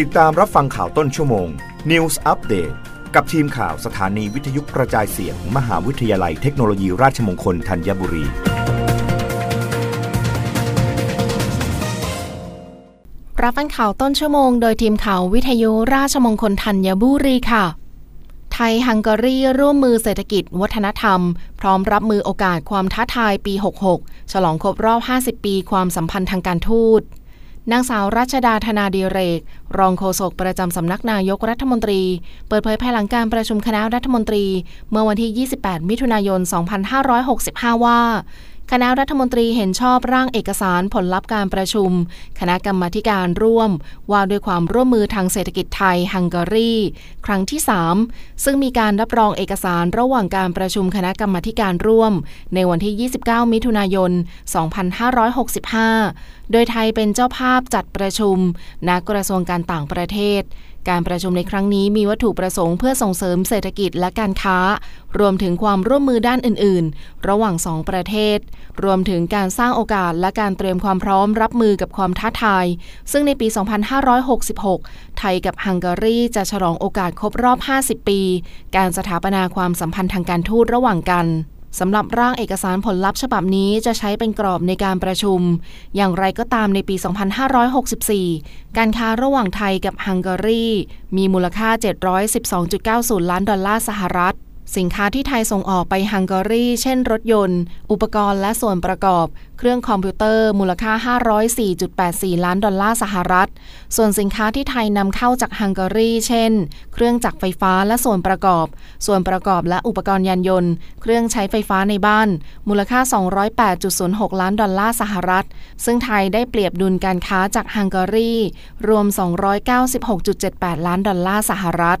ติดตามรับฟังข่าวต้นชั่วโมง News Update กับทีมข่าวสถานีวิทยุกระจายเสียงมมหาวิทยาลัยเทคโนโลยีราชมงคลธัญบุรี รับฟังข่าวต้นชั่วโมงโดยทีมข่าววิทยุราชมงคลธัญบุรีค่ะ ไทยฮังการีร่วมมือเศรษฐกิจ วัฒนธรรม พร้อมรับมือโอกาสความท้าทายปี 66 ฉลองครบรอบ 50 ปีความสัมพันธ์ทางการทูต นางสาวรัชดาธนาดีเรก รองโฆษกประจำสำนักนายกรัฐมนตรี เปิดเผยภายหลังการประชุมคณะรัฐมนตรี เมื่อวันที่ 28 มิถุนายน 2565 ว่า คณะรัฐมนตรีเห็นชอบร่างเอกสารผลลัพธ์การประชุม คณะกรรมาการร่วม ว่าด้วยความร่วมมือทางเศรษฐกิจไทยฮังการี ครั้งที่ 3 ซึ่งมีการรับรองเอกสารระหว่างการประชุมคณะกรรมาการร่วม ในวันที่ 29 มิถุนายน 2565 โดยไทยเป็นเจ้าภาพจัดประชุมณกระทรวงการต่างประเทศ การประชุมในครั้งนี้มีวัตถุประสงค์เพื่อส่งเสริมเศรษฐกิจและการค้า รวมถึงความร่วมมือด้านอื่น ๆ ระหว่างสองประเทศ รวมถึงการสร้างโอกาสและการเตรียมความพร้อมรับมือกับความท้าทาย ซึ่งในปี 2566 ไทยกับฮังการีจะฉลองโอกาสครบรอบ 50 ปี การสถาปนาความสัมพันธ์ทางการทูตระหว่างกัน สำหรับร่างเอกสารผลลัพธ์ฉบับนี้จะใช้เป็นกรอบในการประชุม อย่างไรก็ตามในปี 2564 การค้าระหว่างไทยกับฮังการี มีมูลค่า 712.90 ล้านดอลลาร์สหรัฐ สินค้าที่ไทยส่งออกไปฮังการี เช่นรถยนต์ อุปกรณ์และส่วนประกอบ เครื่องคอมพิวเตอร์ มูลค่า 504.84 ล้านดอลลาร์สหรัฐ ส่วนสินค้าที่ไทยนำเข้าจากฮังการี เช่น เครื่องจักรไฟฟ้าและส่วนประกอบ ส่วนประกอบและอุปกรณ์ยานยนต์ เครื่องใช้ไฟฟ้าในบ้าน มูลค่า 208.06 ล้านดอลลาร์สหรัฐ ซึ่งไทยได้เปรียบดุลการค้าจากฮังการี รวม 296.78 ล้านดอลลาร์สหรัฐ